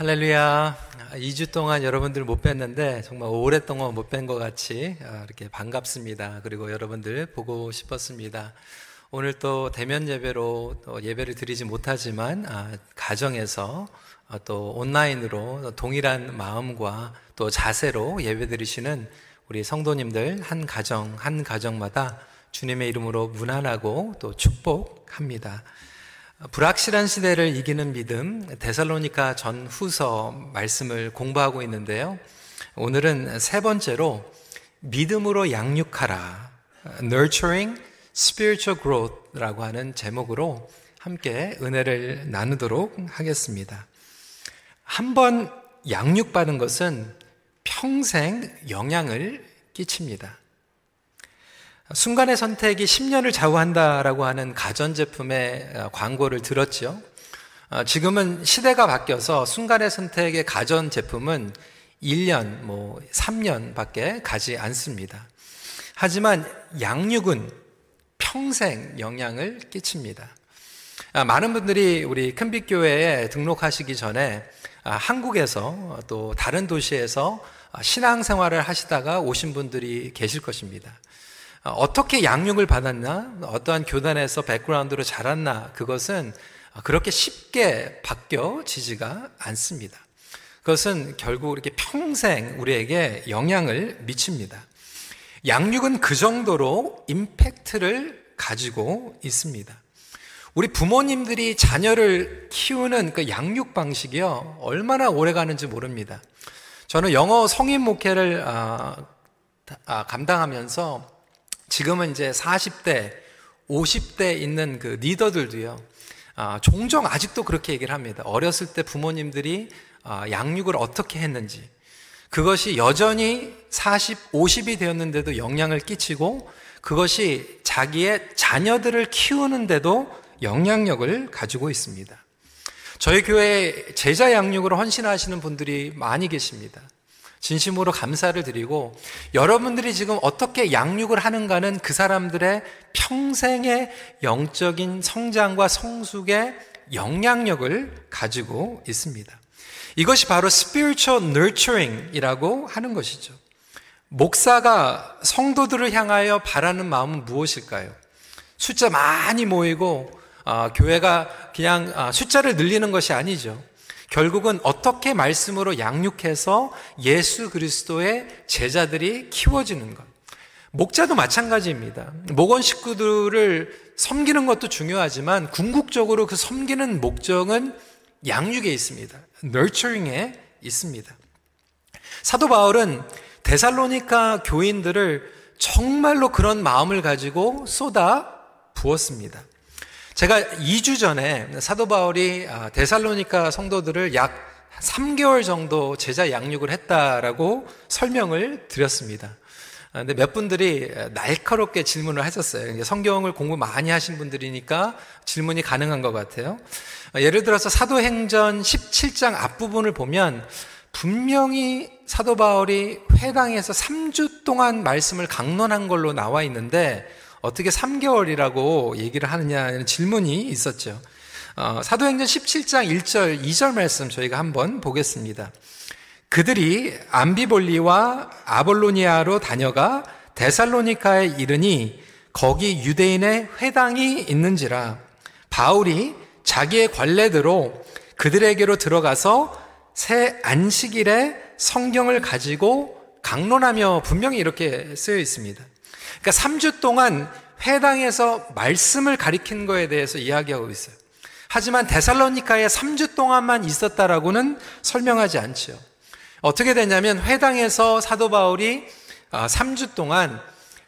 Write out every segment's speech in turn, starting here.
할렐루야. 2주 동안 여러분들 못 뵀는데 정말 오랫동안 못 뵌 것 같이 아, 이렇게 반갑습니다. 그리고 여러분들 보고 싶었습니다. 오늘 또 대면 예배로 또 예배를 드리지 못하지만 아, 가정에서 아, 또 온라인으로 동일한 마음과 또 자세로 예배 드리시는 우리 성도님들 한 가정 한 가정마다 주님의 이름으로 문안하고 또 축복합니다. 불확실한 시대를 이기는 믿음, 데살로니카 전 후서 말씀을 공부하고 있는데요. 오늘은 세 번째로 믿음으로 양육하라, nurturing spiritual growth라고 하는 제목으로 함께 은혜를 나누도록 하겠습니다. 한 번 양육받은 것은 평생 영향을 끼칩니다. 순간의 선택이 10년을 좌우한다라고 하는 가전제품의 어, 광고를 들었죠. 어, 지금은 시대가 바뀌어서 순간의 선택의 가전제품은 1년, 뭐 3년 밖에 가지 않습니다. 하지만 양육은 평생 영향을 끼칩니다. 아, 많은 분들이 우리 큰빛교회에 등록하시기 전에 아, 한국에서 또 다른 도시에서 신앙생활을 하시다가 오신 분들이 계실 것입니다. 어, 어떻게 양육을 받았나, 어떠한 교단에서 백그라운드로 자랐나, 그것은 그렇게 쉽게 바뀌어지지가 않습니다. 그것은 결국 이렇게 평생 우리에게 영향을 미칩니다. 양육은 그 정도로 임팩트를 가지고 있습니다. 우리 부모님들이 자녀를 키우는 그 양육 방식이요, 얼마나 오래 가는지 모릅니다. 저는 영어 성인 목회를 아, 아, 감당하면서 지금은 이제 40대, 50대 있는 그 리더들도요, 아, 종종 아직도 그렇게 얘기를 합니다. 어렸을 때 부모님들이 아, 양육을 어떻게 했는지. 그것이 여전히 40, 50이 되었는데도 영향을 끼치고 그것이 자기의 자녀들을 키우는데도 영향력을 가지고 있습니다. 저희 교회에 제자 양육으로 헌신하시는 분들이 많이 계십니다. 진심으로 감사를 드리고 여러분들이 지금 어떻게 양육을 하는가는 그 사람들의 평생의 영적인 성장과 성숙의 영향력을 가지고 있습니다. 이것이 바로 spiritual nurturing이라고 하는 것이죠. 목사가 성도들을 향하여 바라는 마음은 무엇일까요? 숫자 많이 모이고 어, 교회가 그냥 어, 숫자를 늘리는 것이 아니죠. 결국은 어떻게 말씀으로 양육해서 예수 그리스도의 제자들이 키워지는 것. 목자도 마찬가지입니다. 목원 식구들을 섬기는 것도 중요하지만 궁극적으로 그 섬기는 목적은 양육에 있습니다. nurturing에 있습니다. 사도 바울은 데살로니카 교인들을 정말로 그런 마음을 가지고 쏟아 부었습니다. 제가 2주 전에 사도 바울이 아, 데살로니카 성도들을 약 3개월 정도 제자 양육을 했다라고 설명을 드렸습니다. 아, 근데 몇 분들이 날카롭게 질문을 하셨어요. 성경을 공부 많이 하신 분들이니까 질문이 가능한 것 같아요. 아, 예를 들어서 사도행전 17장 앞부분을 보면 분명히 사도 바울이 회당에서 3주 동안 말씀을 강론한 걸로 나와 있는데 어떻게 3개월이라고 얘기를 하느냐는 질문이 있었죠. 어, 사도행전 17장 1절, 2절 말씀 저희가 한번 보겠습니다. 그들이 암비볼리와 아볼로니아로 다녀가 데살로니카에 이르니 거기 유대인의 회당이 있는지라 바울이 자기의 관례대로 그들에게로 들어가서 새 안식일에 성경을 가지고 강론하며 분명히 이렇게 쓰여 있습니다. 그러니까 3주 동안 회당에서 말씀을 가리킨 거에 대해서 이야기하고 있어요. 하지만 데살로니카에 3주 동안만 있었다라고는 설명하지 않죠. 어떻게 되냐면 회당에서 사도 바울이 3주 아, 동안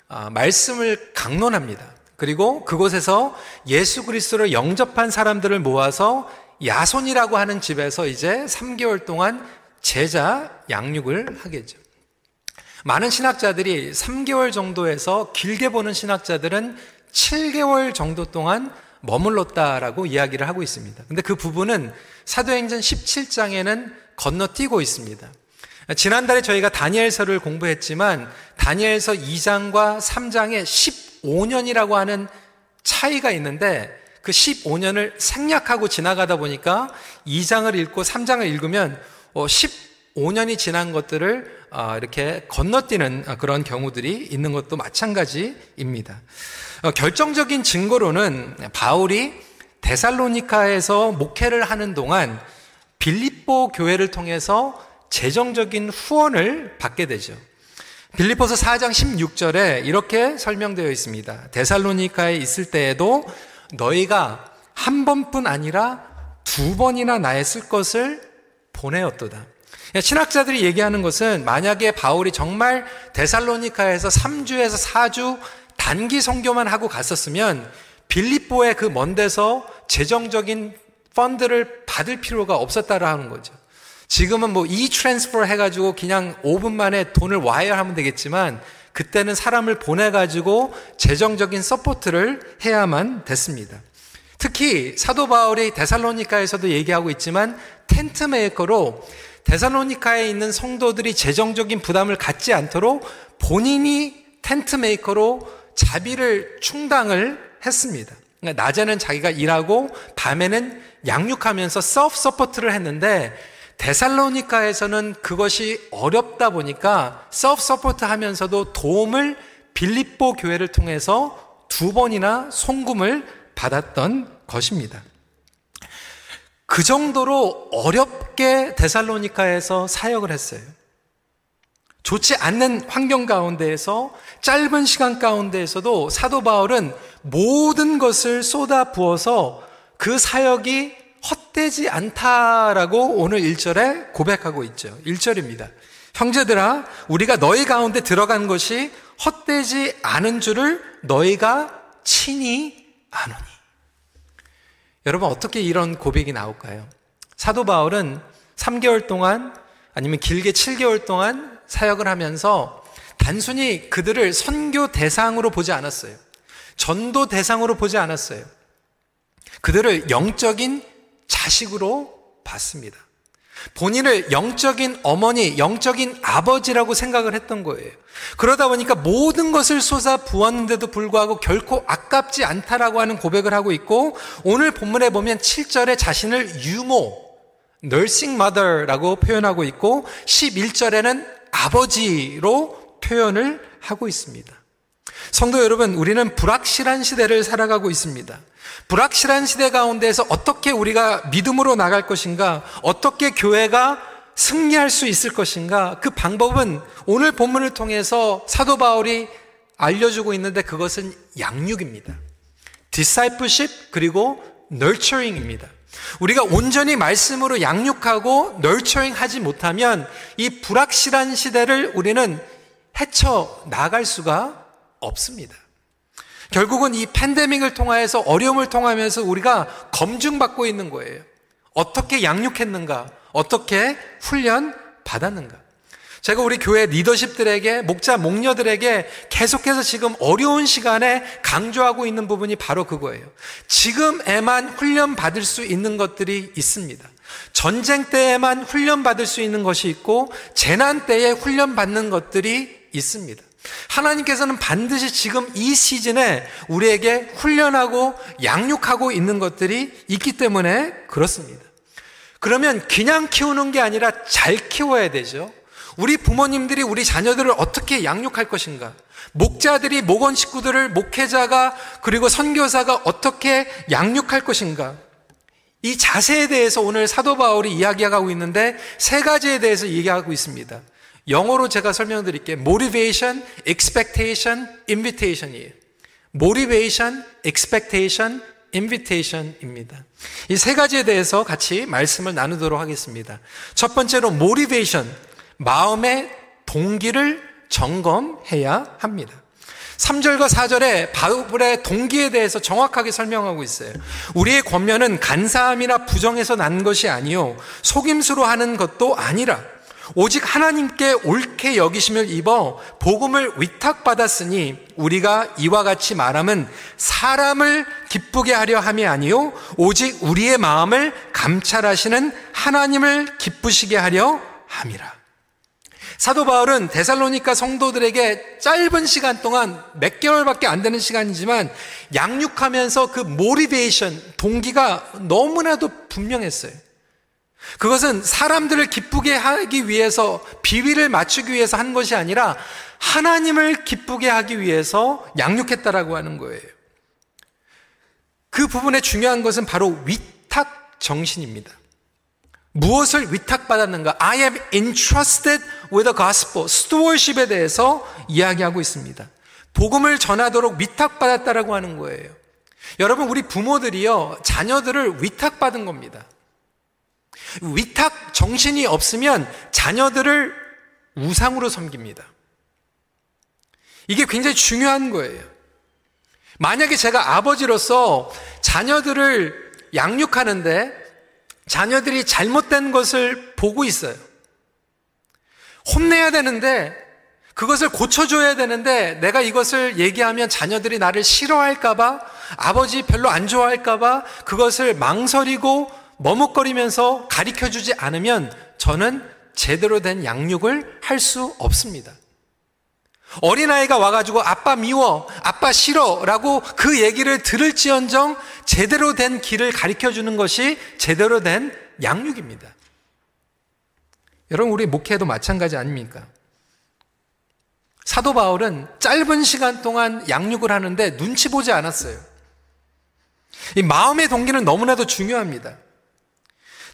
아, 말씀을 강론합니다. 그리고 그곳에서 예수 그리스도를 영접한 사람들을 모아서 야손이라고 하는 집에서 이제 3개월 동안 제자 양육을 하겠죠. 많은 신학자들이 3개월 정도에서 길게 보는 신학자들은 7개월 정도 동안 머물렀다라고 이야기를 하고 있습니다. 근데 그 부분은 사도행전 17장에는 건너뛰고 있습니다. 지난달에 저희가 다니엘서를 공부했지만 다니엘서 2장과 3장에 15년이라고 하는 차이가 있는데 그 15년을 생략하고 지나가다 보니까 2장을 읽고 3장을 읽으면 15년이 어, 지난 것들을 아, 이렇게 건너뛰는 그런 경우들이 있는 것도 마찬가지입니다. 어, 결정적인 증거로는 바울이 데살로니카에서 목회를 하는 동안 빌립보 교회를 통해서 재정적인 후원을 받게 되죠. 빌립보서 4장 16절에 이렇게 설명되어 있습니다. 데살로니카에 있을 때에도 너희가 한 번뿐 아니라 두 번이나 나의 쓸 것을 보내었도다. 신학자들이 얘기하는 것은 만약에 바울이 정말 데살로니카에서 3주에서 4주 단기 선교만 하고 갔었으면 빌립보의 그 먼 데서 재정적인 펀드를 받을 필요가 없었다라 하는 거죠. 지금은 뭐 이 transfer 해가지고 그냥 5분 만에 돈을 와이어 하면 되겠지만 그때는 사람을 보내가지고 재정적인 support를 해야만 됐습니다. 특히 사도 바울이 데살로니카에서도 얘기하고 있지만 tent maker로 데살로니카에 있는 성도들이 재정적인 부담을 갖지 않도록 본인이 tent maker로 자비를 충당을 했습니다. 그러니까 낮에는 자기가 일하고 밤에는 양육하면서 self support를 했는데 데살로니카에서는 그것이 어렵다 보니까 self support 하면서도 도움을 빌립보 교회를 통해서 두 번이나 송금을 받았던 것입니다. 그 정도로 어렵게 데살로니카에서 사역을 했어요. 좋지 않는 환경 가운데에서 짧은 시간 가운데에서도 사도 바울은 모든 것을 쏟아 부어서 그 사역이 헛되지 않다라고 오늘 1절에 고백하고 있죠. 1절입니다. 형제들아, 우리가 너희 가운데 들어간 것이 헛되지 않은 줄을 너희가 친히 아노니. 여러분, 어떻게 이런 고백이 나올까요? 사도 바울은 3개월 동안 아니면 길게 7개월 동안 사역을 하면서 단순히 그들을 선교 대상으로 보지 않았어요. 전도 대상으로 보지 않았어요. 그들을 영적인 자식으로 봤습니다. 본인을 영적인 어머니, 영적인 아버지라고 생각을 했던 거예요. 그러다 보니까 모든 것을 쏟아 부었는데도 불구하고 결코 아깝지 않다라고 하는 고백을 하고 있고 오늘 본문에 보면 7절에 자신을 유모, nursing mother라고 표현하고 있고 11절에는 아버지로 표현을 하고 있습니다. 성도 여러분, 우리는 불확실한 시대를 살아가고 있습니다. 불확실한 시대 가운데에서 어떻게 우리가 믿음으로 나갈 것인가, 어떻게 교회가 승리할 수 있을 것인가, 그 방법은 오늘 본문을 통해서 사도 바울이 알려주고 있는데 그것은 양육입니다. discipleship 그리고 nurturing입니다. 우리가 온전히 말씀으로 양육하고 nurturing 하지 못하면 이 불확실한 시대를 우리는 헤쳐 나갈 수가 없습니다. 결국은 이 팬데믹을 통하여서 어려움을 통하면서 우리가 검증받고 있는 거예요. 어떻게 양육했는가? 어떻게 훈련 받았는가? 제가 우리 교회 리더십들에게, 목자, 목녀들에게 계속해서 지금 어려운 시간에 강조하고 있는 부분이 바로 그거예요. 지금에만 훈련 받을 수 있는 것들이 있습니다. 전쟁 때에만 훈련 받을 수 있는 것이 있고, 재난 때에 훈련 받는 것들이 있습니다. 하나님께서는 반드시 지금 이 시즌에 우리에게 훈련하고 양육하고 있는 것들이 있기 때문에 그렇습니다. 그러면 그냥 키우는 게 아니라 잘 키워야 되죠. 우리 부모님들이 우리 자녀들을 어떻게 양육할 것인가? 목자들이 목원 식구들을 목회자가 그리고 선교사가 어떻게 양육할 것인가? 이 자세에 대해서 오늘 사도 바울이 이야기하고 있는데 세 가지에 대해서 얘기하고 있습니다. 영어로 제가 설명드릴게요. motivation, expectation, invitation이에요. motivation, expectation, invitation입니다. 이 세 가지에 대해서 같이 말씀을 나누도록 하겠습니다. 첫 번째로 motivation, 마음의 동기를 점검해야 합니다. 3절과 4절에 바울의 동기에 대해서 정확하게 설명하고 있어요. 우리의 권면은 간사함이나 부정에서 난 것이 아니요 속임수로 하는 것도 아니라 오직 하나님께 옳게 여기심을 입어 복음을 위탁받았으니 우리가 이와 같이 말함은 사람을 기쁘게 하려 함이 아니요 오직 우리의 마음을 감찰하시는 하나님을 기쁘시게 하려 함이라. 사도 바울은 데살로니카 성도들에게 짧은 시간 동안 몇 개월밖에 안 되는 시간이지만 양육하면서 그 모리베이션, 동기가 너무나도 분명했어요. 그것은 사람들을 기쁘게 하기 위해서 비위를 맞추기 위해서 한 것이 아니라 하나님을 기쁘게 하기 위해서 양육했다라고 하는 거예요. 그 부분에 중요한 것은 바로 위탁 정신입니다. 무엇을 위탁받았는가? I am entrusted with the gospel. stewardship에 대해서 이야기하고 있습니다. 복음을 전하도록 위탁받았다라고 하는 거예요. 여러분, 우리 부모들이요, 자녀들을 위탁받은 겁니다. 위탁 정신이 없으면 자녀들을 우상으로 섬깁니다. 이게 굉장히 중요한 거예요. 만약에 제가 아버지로서 자녀들을 양육하는데 자녀들이 잘못된 것을 보고 있어요. 혼내야 되는데 그것을 고쳐줘야 되는데 내가 이것을 얘기하면 자녀들이 나를 싫어할까봐 아버지 별로 안 좋아할까봐 그것을 망설이고 머뭇거리면서 가르쳐 주지 않으면 저는 제대로 된 양육을 할 수 없습니다. 어린아이가 와가지고 아빠 미워, 아빠 싫어 라고 그 얘기를 들을지언정 제대로 된 길을 가르쳐 주는 것이 제대로 된 양육입니다. 여러분, 우리 목회도 마찬가지 아닙니까? 사도 바울은 짧은 시간 동안 양육을 하는데 눈치 보지 않았어요. 이 마음의 동기는 너무나도 중요합니다.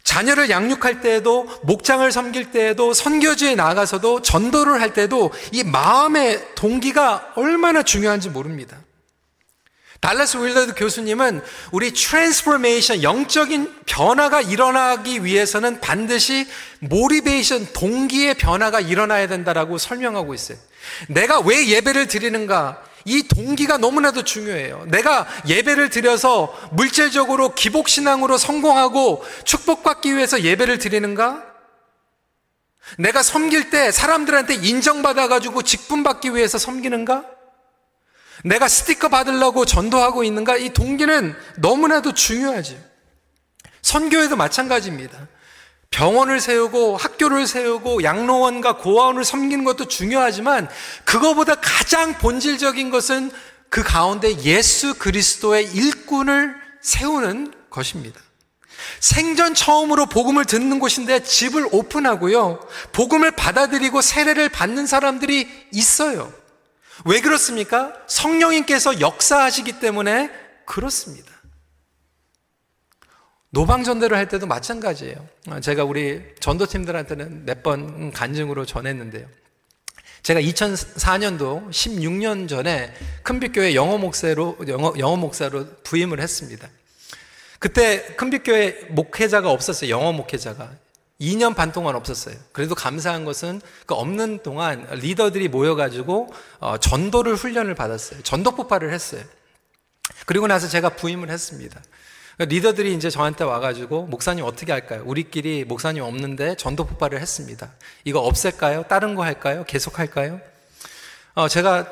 자녀를 양육할 때에도 목장을 섬길 때에도 선교지에 나가서도 전도를 할 때도 이 마음의 동기가 얼마나 중요한지 모릅니다. 달라스 윌더드 교수님은 우리 transformation 영적인 변화가 일어나기 위해서는 반드시 모리베이션 동기의 변화가 일어나야 된다라고 설명하고 있어요. 내가 왜 예배를 드리는가? 이 동기가 너무나도 중요해요. 내가 예배를 드려서 물질적으로 기복신앙으로 성공하고 축복받기 위해서 예배를 드리는가? 내가 섬길 때 사람들한테 인정받아가지고 직분받기 위해서 섬기는가? 내가 스티커 받으려고 전도하고 있는가? 이 동기는 너무나도 중요하지. 선교에도 마찬가지입니다. 병원을 세우고 학교를 세우고 양로원과 고아원을 섬기는 것도 중요하지만 그거보다 가장 본질적인 것은 그 가운데 예수 그리스도의 일꾼을 세우는 것입니다. 생전 처음으로 복음을 듣는 곳인데 집을 오픈하고요. 복음을 받아들이고 세례를 받는 사람들이 있어요. 왜 그렇습니까? 성령님께서 역사하시기 때문에 그렇습니다. 노방전대를 할 때도 마찬가지예요. 제가 우리 전도팀들한테는 몇 번 간증으로 전했는데요. 제가 2004년도 16년 전에 큰빛교회 영어 목사로 영어, 영어 목사로 부임을 했습니다. 그때 큰빛교회 목회자가 없었어요. 영어 목회자가 2년 반 동안 없었어요. 그래도 감사한 것은 그 없는 동안 리더들이 모여가지고 어, 전도를 훈련을 받았어요. 전도 폭발을 했어요. 그리고 나서 제가 부임을 했습니다. 리더들이 이제 저한테 와가지고 목사님 어떻게 할까요? 우리끼리 목사님 없는데 전도 폭발을 했습니다. 이거 없앨까요? 다른 거 할까요? 계속 할까요? 어, 제가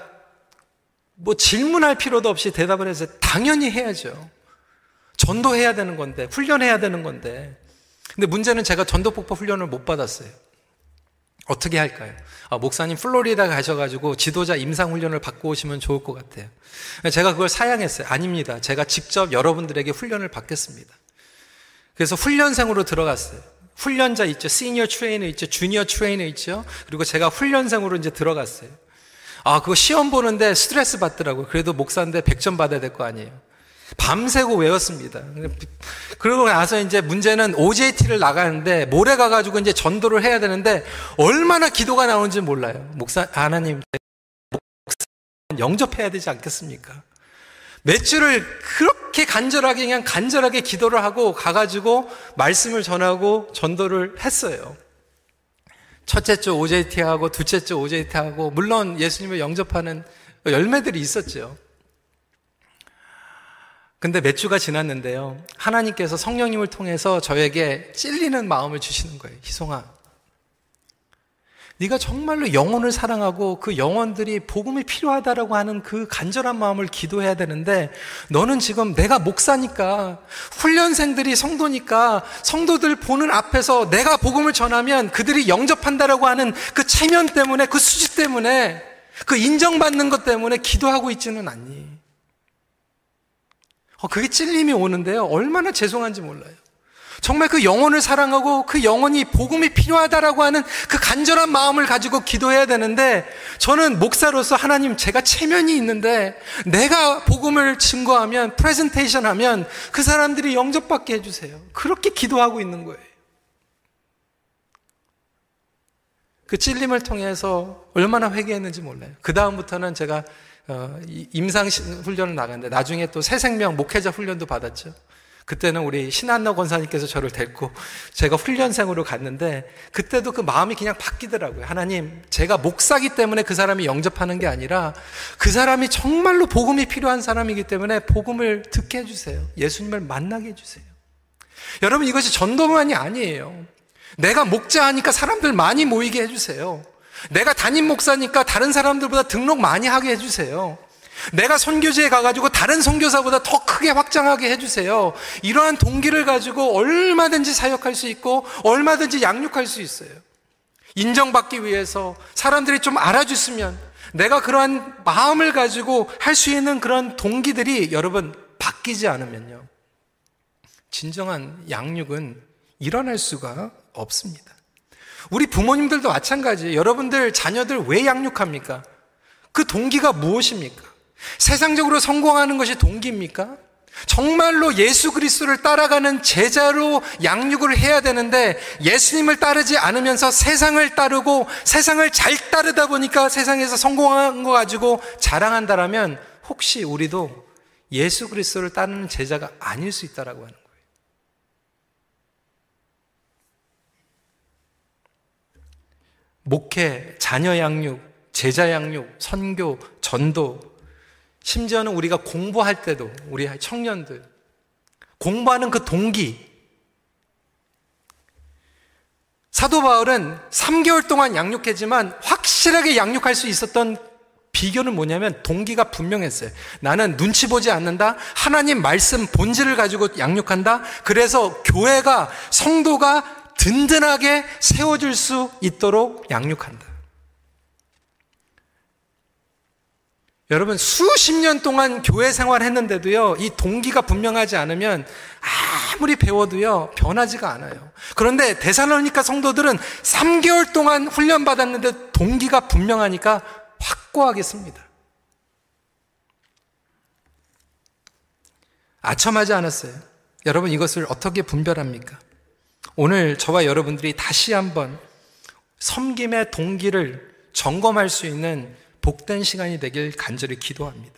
뭐 질문할 필요도 없이 대답을 해서 당연히 해야죠. 전도해야 되는 건데, 훈련해야 되는 건데. 근데 문제는 제가 전도 폭발 훈련을 못 받았어요. 어떻게 할까요? 아, 목사님 플로리다 가셔가지고 지도자 임상훈련을 받고 오시면 좋을 것 같아요. 제가 그걸 사양했어요. 아닙니다. 제가 직접 여러분들에게 훈련을 받겠습니다. 그래서 훈련생으로 들어갔어요. 훈련자 있죠. senior trainer 있죠. junior trainer 있죠. 그리고 제가 훈련생으로 이제 들어갔어요. 아, 그거 시험 보는데 스트레스 받더라고요. 그래도 목사인데 100점 받아야 될 거 아니에요. 밤새고 외웠습니다. 그러고 나서 이제 문제는 OJT를 나가는데 mall에 가가지고 이제 전도를 해야 되는데 얼마나 기도가 나오는지 몰라요. 목사, 하나님, 영접해야 되지 않겠습니까? 몇 주를 그렇게 간절하게 그냥 간절하게 기도를 하고 가가지고 말씀을 전하고 전도를 했어요. 첫째 주 OJT하고 둘째 주 OJT하고 물론 예수님을 영접하는 열매들이 있었죠. 근데 몇 주가 지났는데요. 하나님께서 성령님을 통해서 저에게 찔리는 마음을 주시는 거예요. 희송아. 네가 정말로 영혼을 사랑하고 그 영혼들이 복음이 필요하다라고 하는 그 간절한 마음을 기도해야 되는데 너는 지금 내가 목사니까 훈련생들이 성도니까 성도들 보는 앞에서 내가 복음을 전하면 그들이 영접한다라고 하는 그 체면 때문에 그 수지 때문에 그 인정받는 것 때문에 기도하고 있지는 않니? 어, 그게 찔림이 오는데요. 얼마나 죄송한지 몰라요. 정말 그 영혼을 사랑하고 그 영혼이 복음이 필요하다라고 하는 그 간절한 마음을 가지고 기도해야 되는데 저는 목사로서 하나님 제가 체면이 있는데 내가 복음을 증거하면 프레젠테이션 하면 그 사람들이 영접받게 해주세요. 그렇게 기도하고 있는 거예요. 그 찔림을 통해서 얼마나 회개했는지 몰라요. 그 다음부터는 제가 어, 임상 훈련을 나갔는데 나중에 또 새 생명 목회자 훈련도 받았죠. 그때는 우리 신한너 권사님께서 저를 데리고 제가 훈련생으로 갔는데 그때도 그 마음이 그냥 바뀌더라고요. 하나님, 제가 목사기 때문에 그 사람이 영접하는 게 아니라 그 사람이 정말로 복음이 필요한 사람이기 때문에 복음을 듣게 해주세요. 예수님을 만나게 해주세요. 여러분, 이것이 전도만이 아니에요. 내가 목자하니까 사람들 많이 모이게 해주세요. 내가 담임 목사니까 다른 사람들보다 등록 많이 하게 해주세요. 내가 선교지에 가가지고 다른 선교사보다 더 크게 확장하게 해주세요. 이러한 동기를 가지고 얼마든지 사역할 수 있고 얼마든지 양육할 수 있어요. 인정받기 위해서 사람들이 좀 알아줬으면 내가 그러한 마음을 가지고 할 수 있는 그런 동기들이 여러분 바뀌지 않으면요. 진정한 양육은 일어날 수가 없습니다. 우리 부모님들도 마찬가지예요. 여러분들 자녀들 왜 양육합니까? 그 동기가 무엇입니까? 세상적으로 성공하는 것이 동기입니까? 정말로 예수 그리스도를 따라가는 제자로 양육을 해야 되는데 예수님을 따르지 않으면서 세상을 따르고 세상을 잘 따르다 보니까 세상에서 성공한 거 가지고 자랑한다라면 혹시 우리도 예수 그리스도를 따르는 제자가 아닐 수 있다라고 하는 거예요. 목회, 자녀 양육, 제자 양육, 선교, 전도 심지어는 우리가 공부할 때도 우리 청년들 공부하는 그 동기 사도 바울은 3개월 동안 양육했지만 확실하게 양육할 수 있었던 비결은 뭐냐면 동기가 분명했어요. 나는 눈치 보지 않는다. 하나님 말씀 본질을 가지고 양육한다. 그래서 교회가 성도가 든든하게 세워질 수 있도록 양육한다. 여러분 수십 년 동안 교회 생활 했는데도요 이 동기가 분명하지 않으면 아무리 배워도요 변하지가 않아요. 그런데 대사로니까 성도들은 3개월 동안 훈련 받았는데 동기가 분명하니까 확고하게 습니다. 아첨하지 않았어요. 여러분 이것을 어떻게 분별합니까? 오늘 저와 여러분들이 다시 한번 섬김의 동기를 점검할 수 있는 복된 시간이 되길 간절히 기도합니다.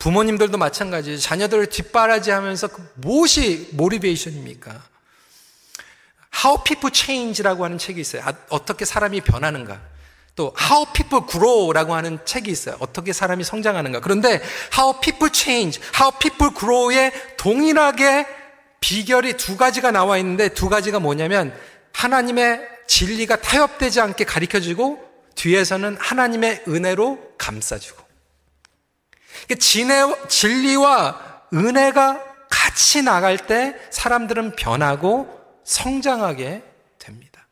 부모님들도 마찬가지 자녀들을 뒷바라지 하면서 그 무엇이 모티베이션입니까? How People Change라고 하는 책이 있어요. 아, 어떻게 사람이 변하는가? 또 How People Grow라고 하는 책이 있어요. 어떻게 사람이 성장하는가? 그런데 How People Change, How People Grow에 동일하게 비결이 두 가지가 나와 있는데 두 가지가 뭐냐면 하나님의 진리가 타협되지 않게 가르쳐주고 뒤에서는 하나님의 은혜로 감싸주고. 그러니까 진리와 은혜가 같이 나갈 때 사람들은 변하고 성장하게 됩니다.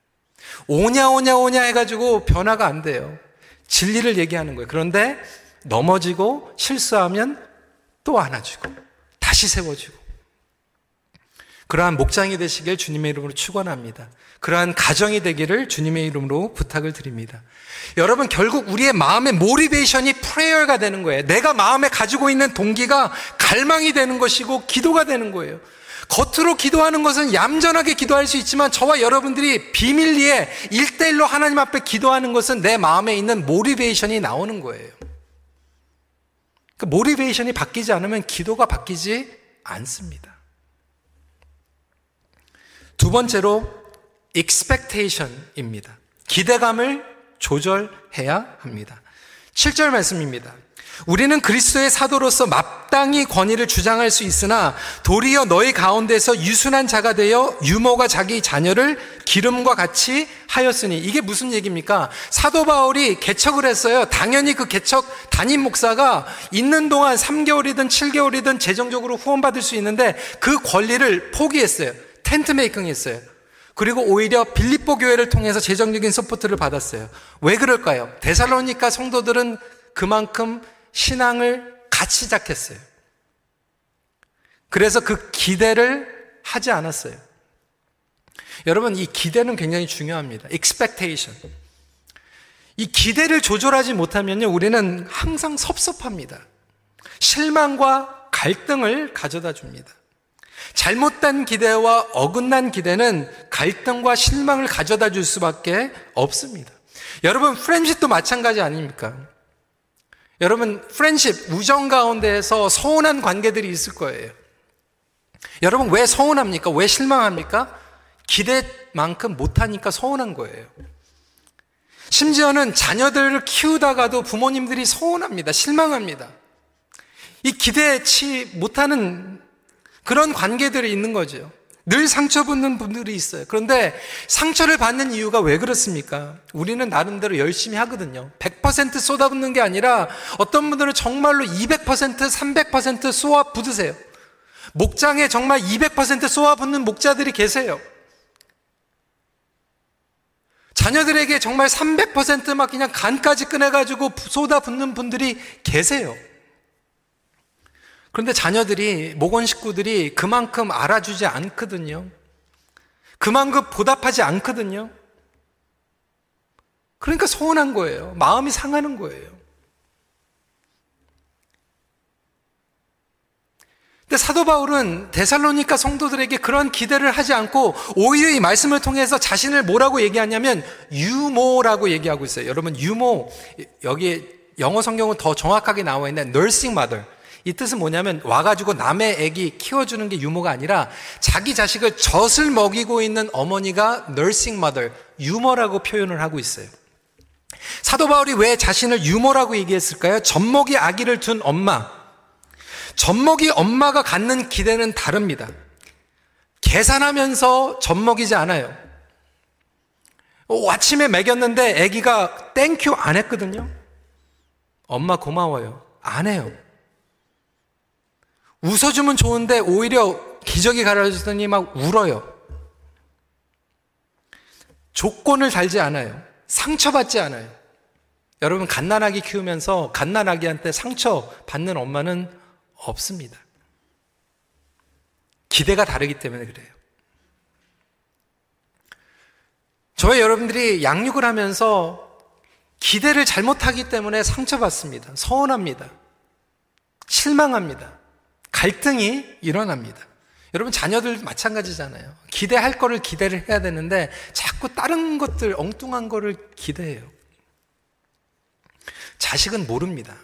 오냐, 오냐, 오냐 해가지고 변화가 안 돼요. 진리를 얘기하는 거예요. 그런데 넘어지고 실수하면 또 안아주고, 다시 세워주고. 그러한 목장이 되시길 주님의 이름으로 축원합니다. 그러한 가정이 되기를 주님의 이름으로 부탁을 드립니다. 여러분 결국 우리의 마음의 모리베이션이 프레이어가 되는 거예요. 내가 마음에 가지고 있는 동기가 갈망이 되는 것이고 기도가 되는 거예요. 겉으로 기도하는 것은 얌전하게 기도할 수 있지만 저와 여러분들이 비밀리에 일대일로 하나님 앞에 기도하는 것은 내 마음에 있는 모리베이션이 나오는 거예요. 그 모리베이션이 바뀌지 않으면 기도가 바뀌지 않습니다. 두 번째로 expectation입니다. 기대감을 조절해야 합니다. 7절 말씀입니다. 우리는 그리스도의 사도로서 마땅히 권위를 주장할 수 있으나 도리어 너희 가운데서 유순한 자가 되어 유모가 자기 자녀를 기름과 같이 하였으니 이게 무슨 얘기입니까? 사도 바울이 개척을 했어요. 당연히 그 개척 담임 목사가 있는 동안 3개월이든 7개월이든 재정적으로 후원받을 수 있는데 그 권리를 포기했어요. tent making 했어요. 그리고 오히려 빌립보 교회를 통해서 재정적인 support를 받았어요. 왜 그럴까요? 데살로니카 성도들은 그만큼 신앙을 같이 시작했어요. 그래서 그 기대를 하지 않았어요. 여러분, 이 기대는 굉장히 중요합니다. expectation. 이 기대를 조절하지 못하면요, 우리는 항상 섭섭합니다. 실망과 갈등을 가져다 줍니다. 잘못된 기대와 어긋난 기대는 갈등과 실망을 가져다 줄 수밖에 없습니다. 여러분, 프렌십도 마찬가지 아닙니까? 여러분, 프렌십, 우정 가운데에서 서운한 관계들이 있을 거예요. 여러분, 왜 서운합니까? 왜 실망합니까? 기대만큼 못하니까 서운한 거예요. 심지어는 자녀들을 키우다가도 부모님들이 서운합니다. 실망합니다. 이 기대치 못하는 그런 관계들이 있는 거죠. 늘 상처받는 분들이 있어요. 그런데 상처를 받는 이유가 왜 그렇습니까? 우리는 나름대로 열심히 하거든요. 100% 쏟아붓는 게 아니라 어떤 분들은 정말로 200%, 300% 쏘아 붓으세요. 목장에 정말 200% 쏘아 붓는 목자들이 계세요. 자녀들에게 정말 300%막 그냥 간까지 꺼내가지고 쏟아 붓는 분들이 계세요. 그런데 자녀들이, 모건 식구들이 그만큼 알아주지 않거든요. 그만큼 보답하지 않거든요. 그러니까 서운한 거예요. 마음이 상하는 거예요. 근데 사도 바울은 데살로니카 성도들에게 그런 기대를 하지 않고 오히려 이 말씀을 통해서 자신을 뭐라고 얘기하냐면 유모라고 얘기하고 있어요. 여러분 유모 여기 영어 성경은 더 정확하게 나와 있는 nursing mother 이 뜻은 뭐냐면 와가지고 남의 애기 키워주는 게 유모가 아니라 자기 자식을 젖을 먹이고 있는 어머니가 nursing mother, 유머라고 표현을 하고 있어요. 사도 바울이 왜 자신을 유머라고 얘기했을까요? 젖먹이 아기를 둔 엄마. 젖먹이 엄마가 갖는 기대는 다릅니다. 계산하면서 젖먹이지 않아요. 오, 아침에 먹였는데 아기가 thank you 안 했거든요. 엄마 고마워요. 안 해요. 웃어주면 좋은데 오히려 기저귀 갈아주더니 막 울어요. 조건을 달지 않아요. 상처받지 않아요. 여러분, 갓난아기 키우면서 갓난아기한테 상처 받는 엄마는 없습니다. 기대가 다르기 때문에 그래요. 저희 여러분들이 양육을 하면서 기대를 잘못하기 때문에 상처받습니다. 서운합니다. 실망합니다. 갈등이 일어납니다. 여러분 자녀들 마찬가지잖아요. 기대할 거를 기대를 해야 되는데 자꾸 다른 것들 엉뚱한 거를 기대해요. 자식은 모릅니다.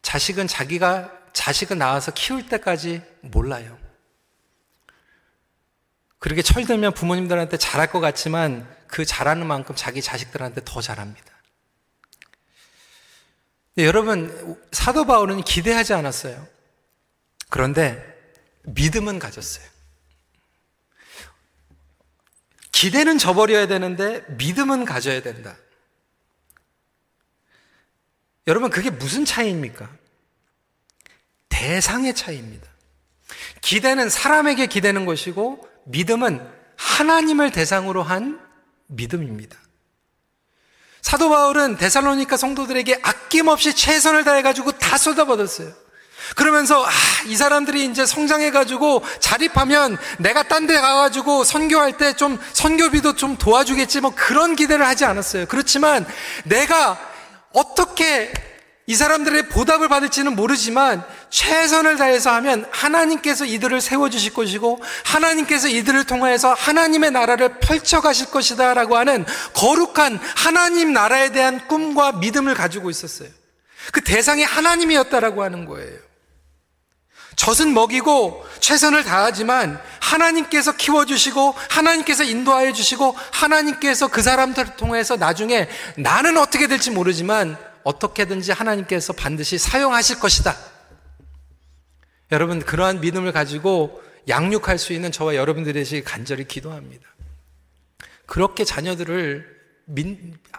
자식은 자기가 자식을 낳아서 키울 때까지 몰라요. 그렇게 철들면 부모님들한테 잘할 것 같지만 그 잘하는 만큼 자기 자식들한테 더 잘합니다. 네, 여러분, 사도 바울은 기대하지 않았어요. 그런데 믿음은 가졌어요. 기대는 저버려야 되는데 믿음은 가져야 된다. 여러분, 그게 무슨 차이입니까? 대상의 차이입니다. 기대는 사람에게 기대는 것이고 믿음은 하나님을 대상으로 한 믿음입니다. 사도 바울은 데살로니카 성도들에게 아낌없이 최선을 다해가지고 다 쏟아받았어요. 그러면서 아, 이 사람들이 이제 성장해가지고 자립하면 내가 딴 데 가가지고 선교할 때 좀 선교비도 좀 도와주겠지 뭐 그런 기대를 하지 않았어요. 그렇지만 내가 어떻게 이 사람들의 보답을 받을지는 모르지만 최선을 다해서 하면 하나님께서 이들을 세워주실 것이고 하나님께서 이들을 통하여서 하나님의 나라를 펼쳐가실 것이다 라고 하는 거룩한 하나님 나라에 대한 꿈과 믿음을 가지고 있었어요. 그 대상이 하나님이었다라고 하는 거예요. 젖은 먹이고 최선을 다하지만 하나님께서 키워주시고 하나님께서 인도하여 주시고 하나님께서 그 사람들을 통해서 나중에 나는 어떻게 될지 모르지만 어떻게든지 하나님께서 반드시 사용하실 것이다. 여러분 그러한 믿음을 가지고 양육할 수 있는 저와 여러분들이 시 간절히 기도합니다. 그렇게 자녀들을 믿,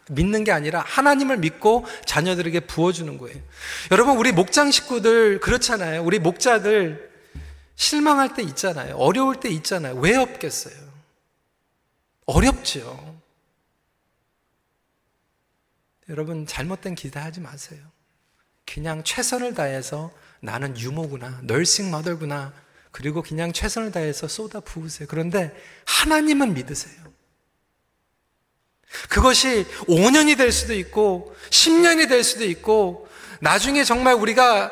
믿는 게 아니라 하나님을 믿고 자녀들에게 부어주는 거예요. 여러분, 우리 목장 식구들 그렇잖아요. 우리 목자들 실망할 때 있잖아요. 어려울 때 있잖아요. 왜 없겠어요? 어렵죠. 여러분, 잘못된 기대하지 마세요. 그냥 최선을 다해서 나는 유모구나, 널싱 마더구나, 그리고 그냥 최선을 다해서 쏟아 부으세요. 그런데 하나님은 믿으세요. 그것이 5년이 될 수도 있고 10년이 될 수도 있고 나중에 정말 우리가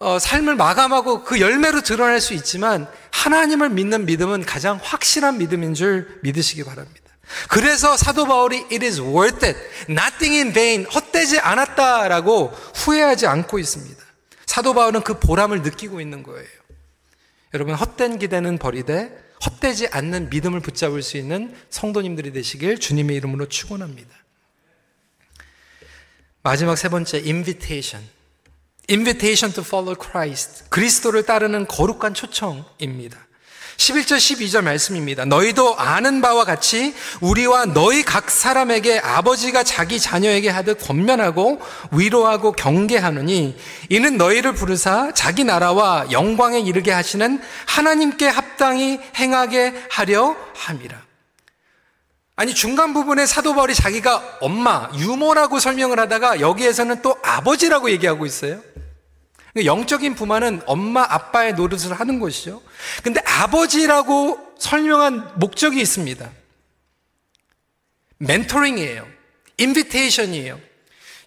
어, 삶을 마감하고 그 열매로 드러날 수 있지만 하나님을 믿는 믿음은 가장 확실한 믿음인 줄 믿으시기 바랍니다. 그래서 사도 바울이 it is worth it, nothing in vain, 헛되지 않았다라고 후회하지 않고 있습니다. 사도 바울은 그 보람을 느끼고 있는 거예요. 여러분 헛된 기대는 버리되 헛되지 않는 믿음을 붙잡을 수 있는 성도님들이 되시길 주님의 이름으로 축원합니다. 마지막 세 번째 invitation. invitation to follow Christ. 그리스도를 따르는 거룩한 초청입니다. 11절 12절 말씀입니다. 너희도 아는 바와 같이 우리와 너희 각 사람에게 아버지가 자기 자녀에게 하듯 권면하고 위로하고 경계하느니 이는 너희를 부르사 자기 나라와 영광에 이르게 하시는 하나님께 합당히 행하게 하려 함이라. 아니 중간 부분에 사도 바울이 자기가 엄마, 유모라고 설명을 하다가 여기에서는 또 아버지라고 얘기하고 있어요. 영적인 부모는 엄마, 아빠의 노릇을 하는 것이죠. 근데 아버지라고 설명한 목적이 있습니다. 멘토링이에요. 인비테이션이에요.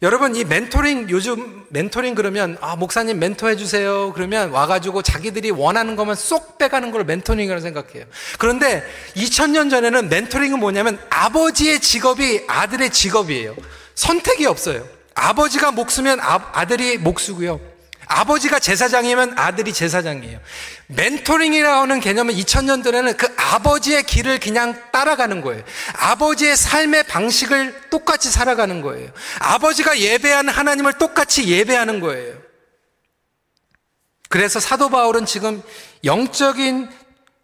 여러분, 이 멘토링, 요즘 멘토링 그러면, 아, 목사님 멘토해 주세요. 그러면 와가지고 자기들이 원하는 것만 쏙 빼가는 걸 멘토링이라고 생각해요. 그런데 2000년 전에는 멘토링은 뭐냐면 아버지의 직업이 아들의 직업이에요. 선택이 없어요. 아버지가 목수면 아, 들이 목수고요. 아버지가 제사장이면 아들이 제사장이에요. 멘토링이라는 개념은 2000년 전에는 그 아버지의 길을 그냥 따라가는 거예요. 아버지의 삶의 방식을 똑같이 살아가는 거예요. 아버지가 예배하는 하나님을 똑같이 예배하는 거예요. 그래서 사도 바울은 지금 영적인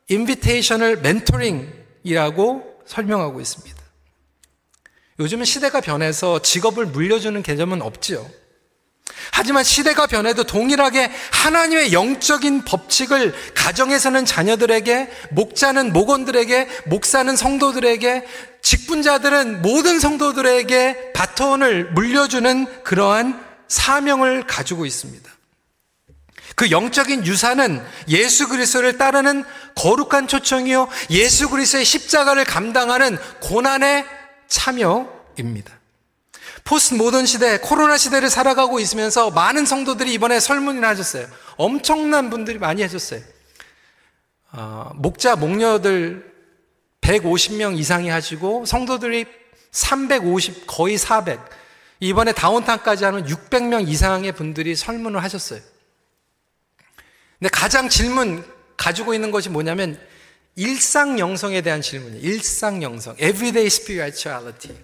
인비테이션을 멘토링이라고 설명하고 있습니다. 요즘은 시대가 변해서 직업을 물려주는 개념은 없지요. 하지만 시대가 변해도 동일하게 하나님의 영적인 법칙을 가정에서는 자녀들에게, 목자는 목원들에게, 목사는 성도들에게, 직분자들은 모든 성도들에게 바톤을 물려주는 그러한 사명을 가지고 있습니다. 그 영적인 유산은 예수 그리스도를 따르는 거룩한 초청이요 예수 그리스도의 십자가를 감당하는 고난의 참여입니다. 포스트 모던 시대, 코로나 시대를 살아가고 있으면서 많은 성도들이 이번에 설문을 하셨어요. 엄청난 분들이 많이 하셨어요. 어, 목자, 목녀들 150명 이상이 하시고 성도들이 350, 거의 400. 이번에 다운타운까지 하는 600명 이상의 분들이 설문을 하셨어요. 근데 가장 질문 가지고 있는 것이 뭐냐면 일상 영성에 대한 질문이에요. 일상 영성. Everyday spirituality.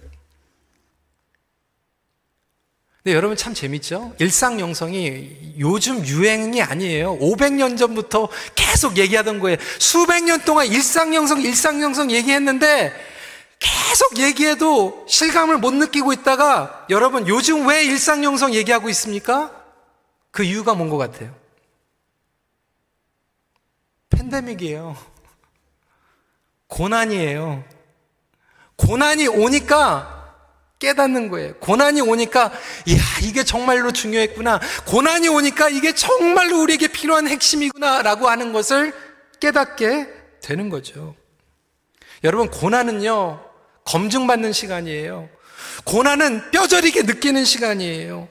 근데 여러분 참 재밌죠? 일상 영성이 요즘 유행이 아니에요. 500년 전부터 계속 얘기하던 거예요. 수백 년 동안 일상 영성, 일상 영성 얘기했는데 계속 얘기해도 실감을 못 느끼고 있다가 여러분 요즘 왜 일상 영성 얘기하고 있습니까? 그 이유가 뭔 것 같아요? 팬데믹이에요. 고난이에요. 고난이 오니까 깨닫는 거예요. 고난이 오니까, 이야, 이게 정말로 중요했구나. 고난이 오니까 이게 정말로 우리에게 필요한 핵심이구나. 라고 하는 것을 깨닫게 되는 거죠. 여러분, 고난은요, 검증받는 시간이에요. 고난은 뼈저리게 느끼는 시간이에요.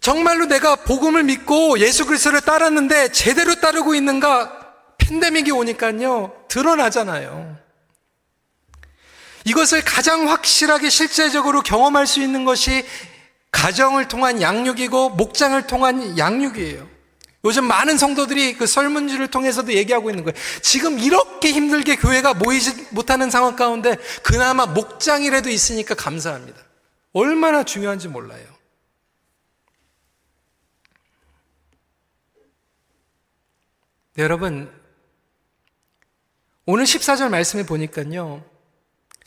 정말로 내가 복음을 믿고 예수 그리스도를 따랐는데 제대로 따르고 있는가? 팬데믹이 오니까요, 드러나잖아요. 이것을 가장 확실하게 실제적으로 경험할 수 있는 것이 가정을 통한 양육이고 목장을 통한 양육이에요. 요즘 많은 성도들이 그 설문지를 통해서도 얘기하고 있는 거예요. 지금 이렇게 힘들게 교회가 모이지 못하는 상황 가운데 그나마 목장이라도 있으니까 감사합니다. 얼마나 중요한지 몰라요. 네, 여러분, 오늘 14절 말씀에 보니까요.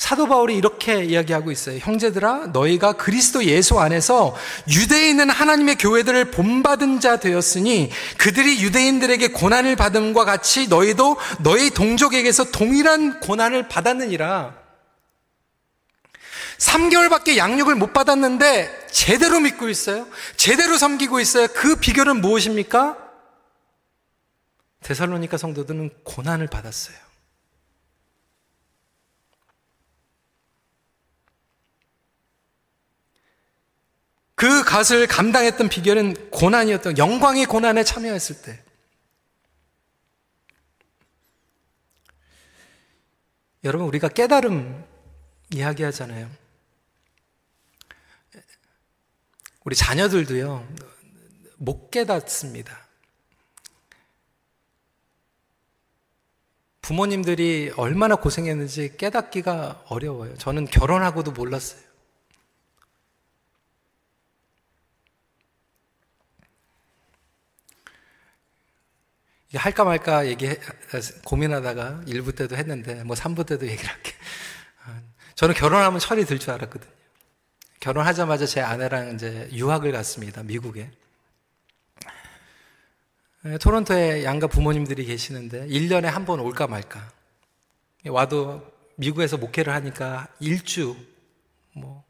사도 바울이 이렇게 이야기하고 있어요. 형제들아, 너희가 그리스도 예수 안에서 유대에 있는 하나님의 교회들을 본받은 자 되었으니 그들이 유대인들에게 고난을 받음과 같이 너희도 너희 동족에게서 동일한 고난을 받았느니라. 3개월밖에 양육을 못 받았는데 제대로 믿고 있어요. 제대로 섬기고 있어요. 그 비결은 무엇입니까? 데살로니카 성도들은 고난을 받았어요. 그 갓을 감당했던 비결은 고난이었던 영광의 고난에 참여했을 때 여러분 우리가 깨달음 이야기하잖아요. 우리 자녀들도요 못 깨닫습니다. 부모님들이 얼마나 고생했는지 깨닫기가 어려워요. 저는 결혼하고도 몰랐어요. 할까 말까 얘기 고민하다가 1부 때도 했는데 뭐 3부 때도 얘기를 할게. 저는 결혼하면 철이 들 줄 알았거든요. 결혼하자마자 제 아내랑 이제 유학을 갔습니다. 미국에. 토론토에 양가 부모님들이 계시는데 1년에 한 번 올까 말까. 와도 미국에서 목회를 하니까 일주 뭐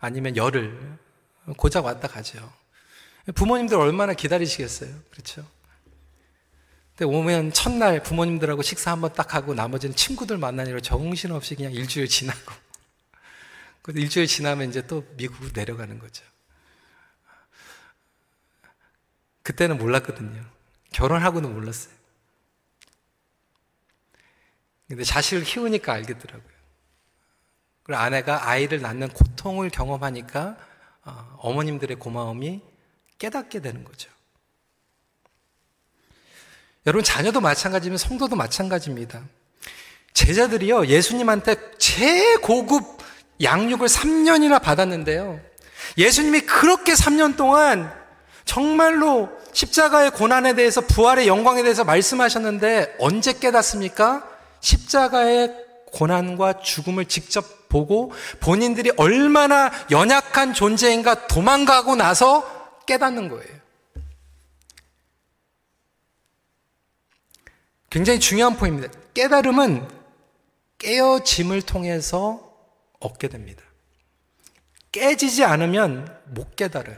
아니면 열흘 고작 왔다 가죠. 부모님들 얼마나 기다리시겠어요. 그렇죠? 근데 오면 첫날 부모님들하고 식사 한번 딱 하고 나머지는 친구들 만나니로 정신없이 그냥 일주일 지나고. 그래서 일주일 지나면 이제 또 미국 내려가는 거죠. 그때는 몰랐거든요. 결혼하고는 몰랐어요. 근데 자식을 키우니까 알겠더라고요. 그리고 아내가 아이를 낳는 고통을 경험하니까 어, 어머님들의 고마움이 깨닫게 되는 거죠. 여러분, 자녀도 마찬가지면 성도도 마찬가지입니다. 제자들이요, 예수님한테 최고급 양육을 3년이나 받았는데요. 예수님이 그렇게 3년 동안 정말로 십자가의 고난에 대해서 부활의 영광에 대해서 말씀하셨는데 언제 깨닫습니까? 십자가의 고난과 죽음을 직접 보고 본인들이 얼마나 연약한 존재인가 도망가고 나서 깨닫는 거예요. 굉장히 중요한 포인트입니다. 깨달음은 깨어짐을 통해서 얻게 됩니다. 깨지지 않으면 못 깨달아요.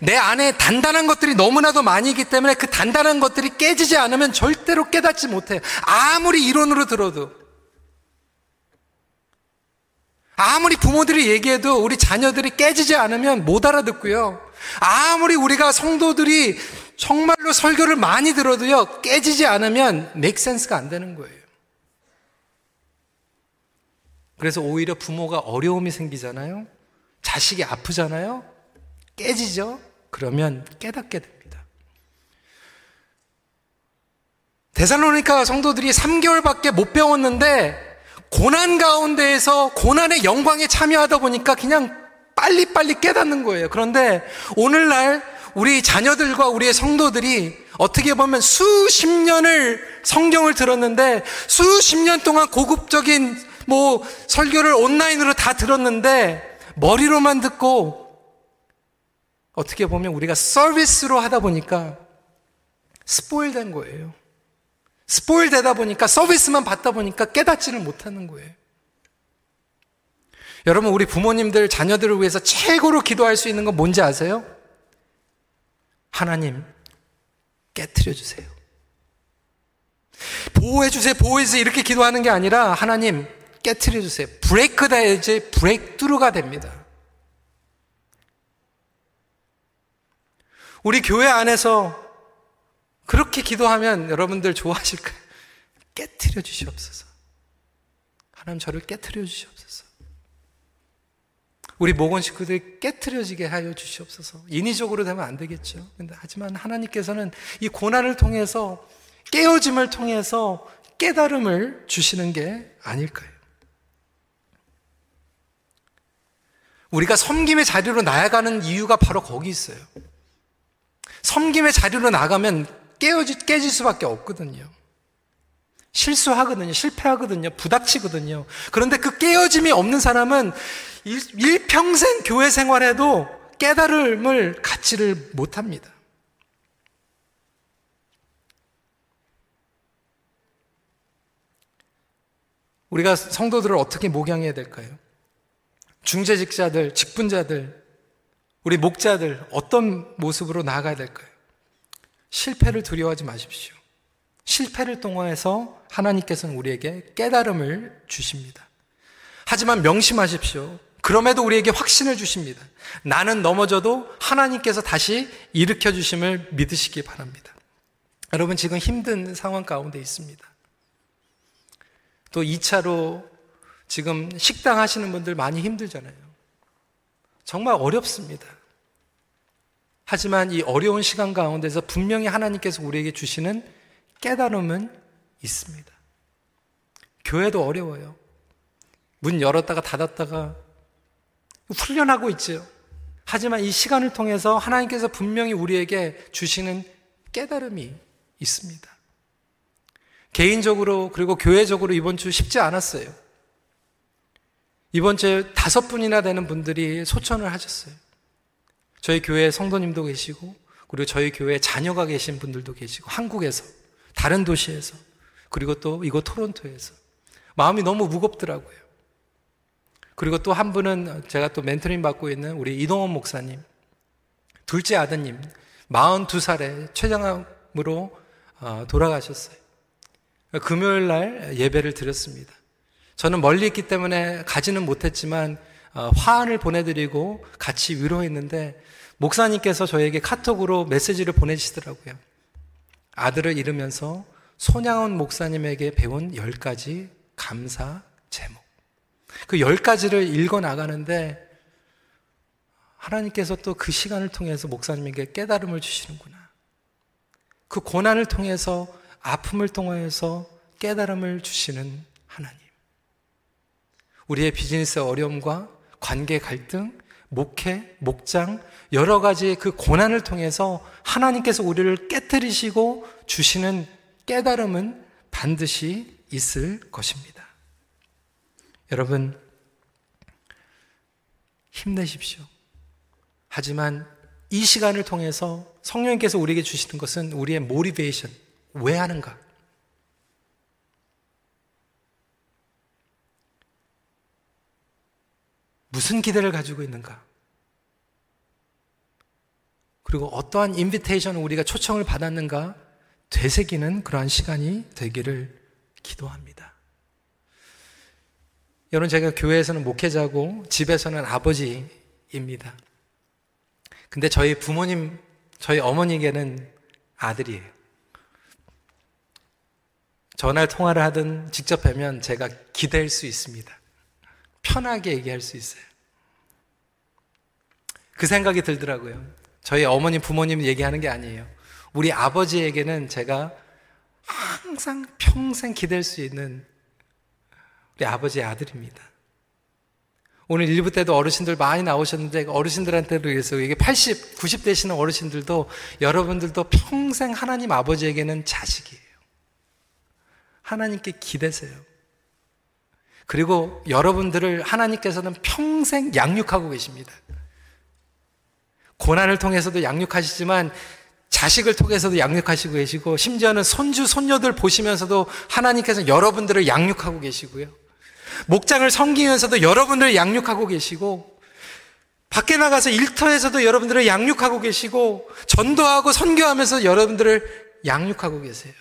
내 안에 단단한 것들이 너무나도 많이 있기 때문에 그 단단한 것들이 깨지지 않으면 절대로 깨닫지 못해요. 아무리 이론으로 들어도. 아무리 부모들이 얘기해도 우리 자녀들이 깨지지 않으면 못 알아듣고요. 아무리 우리가 성도들이 정말로 설교를 많이 들어도요, 깨지지 않으면 맥센스가 안 되는 거예요. 그래서 오히려 부모가 어려움이 생기잖아요. 자식이 아프잖아요. 깨지죠? 그러면 깨닫게 됩니다. 데살로니카 성도들이 3개월밖에 못 배웠는데 고난 가운데에서 고난의 영광에 참여하다 보니까 그냥 빨리빨리 깨닫는 거예요. 그런데 오늘날 우리 자녀들과 우리의 성도들이 어떻게 보면 수십 년을 성경을 들었는데 수십 년 동안 고급적인 뭐 설교를 온라인으로 다 들었는데 머리로만 듣고 어떻게 보면 우리가 서비스로 하다 보니까 스포일 된 거예요. 스포일 되다 보니까 서비스만 받다 보니까 깨닫지를 못하는 거예요. 여러분, 우리 부모님들, 자녀들을 위해서 최고로 기도할 수 있는 건 뭔지 아세요? 하나님, 깨트려 주세요. 보호해 주세요, 보호해 주세요. 이렇게 기도하는 게 아니라 하나님, 깨트려 주세요. 브레이크 돼야지 브레이크뚜루가 됩니다. 우리 교회 안에서 그렇게 기도하면 여러분들 좋아하실까요? 깨트려 주시옵소서. 하나님 저를 깨트려 주시옵소서. 우리 모건 식구들이 깨트려지게 하여 주시옵소서. 인위적으로 되면 안 되겠죠. 근데 하지만 하나님께서는 이 고난을 통해서 깨어짐을 통해서 깨달음을 주시는 게 아닐까요? 우리가 섬김의 자리로 나아가는 이유가 바로 거기 있어요. 섬김의 자리로 나가면 깨어지, 깨질 수밖에 없거든요. 실수하거든요. 실패하거든요. 부닥치거든요. 그런데 그 깨어짐이 없는 사람은 일평생 교회 생활에도 깨달음을 갖지를 못합니다. 우리가 성도들을 어떻게 목양해야 될까요? 중재직자들, 직분자들, 우리 목자들 어떤 모습으로 나아가야 될까요? 실패를 두려워하지 마십시오. 실패를 통해서 하나님께서는 우리에게 깨달음을 주십니다. 하지만 명심하십시오. 그럼에도 우리에게 확신을 주십니다. 나는 넘어져도 하나님께서 다시 일으켜 주심을 믿으시기 바랍니다. 여러분 지금 힘든 상황 가운데 있습니다. 또 2차로 지금 식당 하시는 분들 많이 힘들잖아요. 정말 어렵습니다. 하지만 이 어려운 시간 가운데서 분명히 하나님께서 우리에게 주시는 깨달음은 있습니다. 교회도 어려워요. 문 열었다가 닫았다가 훈련하고 있죠. 하지만 이 시간을 통해서 하나님께서 분명히 우리에게 주시는 깨달음이 있습니다. 개인적으로 그리고 교회적으로 이번 주 쉽지 않았어요. 이번 주에 다섯 분이나 되는 분들이 소천을 하셨어요. 저희 교회 성도님도 계시고, 그리고 저희 교회 자녀가 계신 분들도 계시고, 한국에서, 다른 도시에서, 그리고 또 이곳 토론토에서. 마음이 너무 무겁더라고요. 그리고 또 한 분은 제가 또 멘토링 받고 있는 우리 이동원 목사님. 둘째 아드님, 42살에 췌장암으로 어, 돌아가셨어요. 금요일 날 예배를 드렸습니다. 저는 멀리 있기 때문에 가지는 못했지만 어, 화환을 보내드리고 같이 위로했는데 목사님께서 저에게 카톡으로 메시지를 보내시더라고요. 아들을 잃으면서 손양원 목사님에게 배운 10가지 감사 제목. 그 10가지를 읽어 나가는데 하나님께서 또 그 시간을 통해서 목사님에게 깨달음을 주시는구나. 그 고난을 통해서 아픔을 통하여서 깨달음을 주시는 하나님. 우리의 비즈니스 어려움과 관계 갈등, 목회, 목장, 여러 가지 그 고난을 통해서 하나님께서 우리를 깨뜨리시고 주시는 깨달음은 반드시 있을 것입니다. 여러분, 힘내십시오. 하지만 이 시간을 통해서 성령님께서 우리에게 주시는 것은 우리의 모리베이션, 왜 하는가? 무슨 기대를 가지고 있는가? 그리고 어떠한 인비테이션을 우리가 초청을 받았는가? 되새기는 그러한 시간이 되기를 기도합니다. 여러분, 제가 교회에서는 목회자고 집에서는 아버지입니다. 근데 저희 부모님, 저희 어머니에게는 아들이에요. 전화 통화를 하든 직접 뵈면 제가 기댈 수 있습니다. 편하게 얘기할 수 있어요. 그 생각이 들더라고요. 저희 어머님, 부모님 얘기하는 게 아니에요. 우리 아버지에게는 제가 항상 평생 기댈 수 있는 우리 아버지의 아들입니다. 오늘 일부 때도 어르신들 많이 나오셨는데 어르신들한테도 그래서 이게 80, 90 되시는 어르신들도 여러분들도 평생 하나님 아버지에게는 자식이에요. 하나님께 기대세요. 그리고 여러분들을 하나님께서는 평생 양육하고 계십니다. 고난을 통해서도 양육하시지만 자식을 통해서도 양육하시고 계시고 심지어는 손주, 손녀들 보시면서도 하나님께서 여러분들을 양육하고 계시고요. 목장을 섬기면서도 여러분들을 양육하고 계시고 밖에 나가서 일터에서도 여러분들을 양육하고 계시고 전도하고 선교하면서 여러분들을 양육하고 계세요.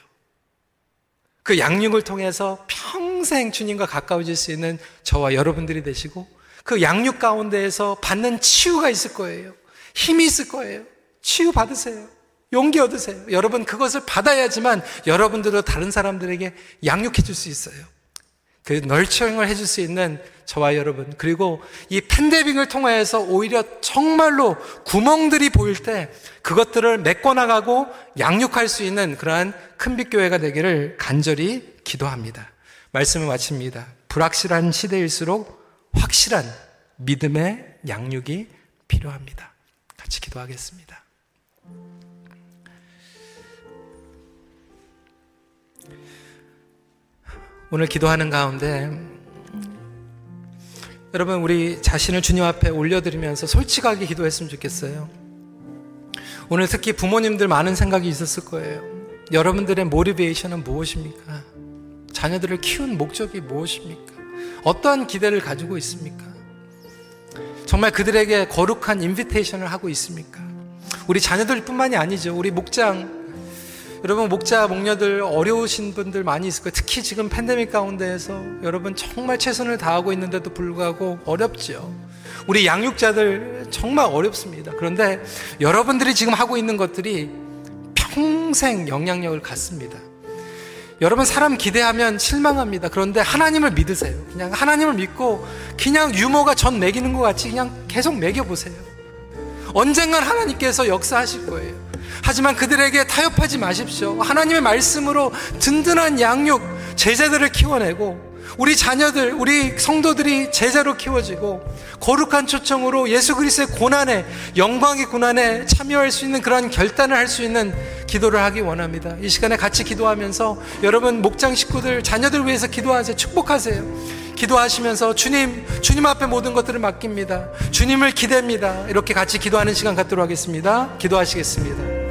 그 양육을 통해서 평생 주님과 가까워질 수 있는 저와 여러분들이 되시고 그 양육 가운데에서 받는 치유가 있을 거예요. 힘이 있을 거예요. 치유 받으세요. 용기 얻으세요. 여러분 그것을 받아야지만 여러분들도 다른 사람들에게 양육해 줄 수 있어요. 그 널처링을 해줄 수 있는 저와 여러분 그리고 이 팬데믹을 통해서 오히려 정말로 구멍들이 보일 때 그것들을 메꿔나가고 양육할 수 있는 그러한 큰빛 교회가 되기를 간절히 기도합니다. 말씀을 마칩니다. 불확실한 시대일수록 확실한 믿음의 양육이 필요합니다. 같이 기도하겠습니다. 오늘 기도하는 가운데 여러분 우리 자신을 주님 앞에 올려드리면서 솔직하게 기도했으면 좋겠어요. 오늘 특히 부모님들 많은 생각이 있었을 거예요. 여러분들의 모티베이션은 무엇입니까? 자녀들을 키운 목적이 무엇입니까? 어떠한 기대를 가지고 있습니까? 정말 그들에게 거룩한 인비테이션을 하고 있습니까? 우리 자녀들뿐만이 아니죠. 우리 목장 여러분 목자 목녀들 어려우신 분들 많이 있을 거예요. 특히 지금 팬데믹 가운데에서 여러분 정말 최선을 다하고 있는데도 불구하고 어렵죠. 우리 양육자들 정말 어렵습니다. 그런데 여러분들이 지금 하고 있는 것들이 평생 영향력을 갖습니다. 여러분 사람 기대하면 실망합니다. 그런데 하나님을 믿으세요. 그냥 하나님을 믿고 그냥 유머가 전 먹이는 것 같이 그냥 계속 먹여 보세요. 언젠간 하나님께서 역사하실 거예요. 하지만 그들에게 타협하지 마십시오. 하나님의 말씀으로 든든한 양육, 제자들을 키워내고 우리 자녀들, 우리 성도들이 제자로 키워지고 거룩한 초청으로 예수 그리스의 고난에 영광의 고난에 참여할 수 있는 그러한 결단을 할 수 있는 기도를 하기 원합니다. 이 시간에 같이 기도하면서 여러분 목장 식구들 자녀들 위해서 기도하세요. 축복하세요. 기도하시면서 주님, 주님 앞에 모든 것들을 맡깁니다. 주님을 기대입니다. 이렇게 같이 기도하는 시간 갖도록 하겠습니다. 기도하시겠습니다.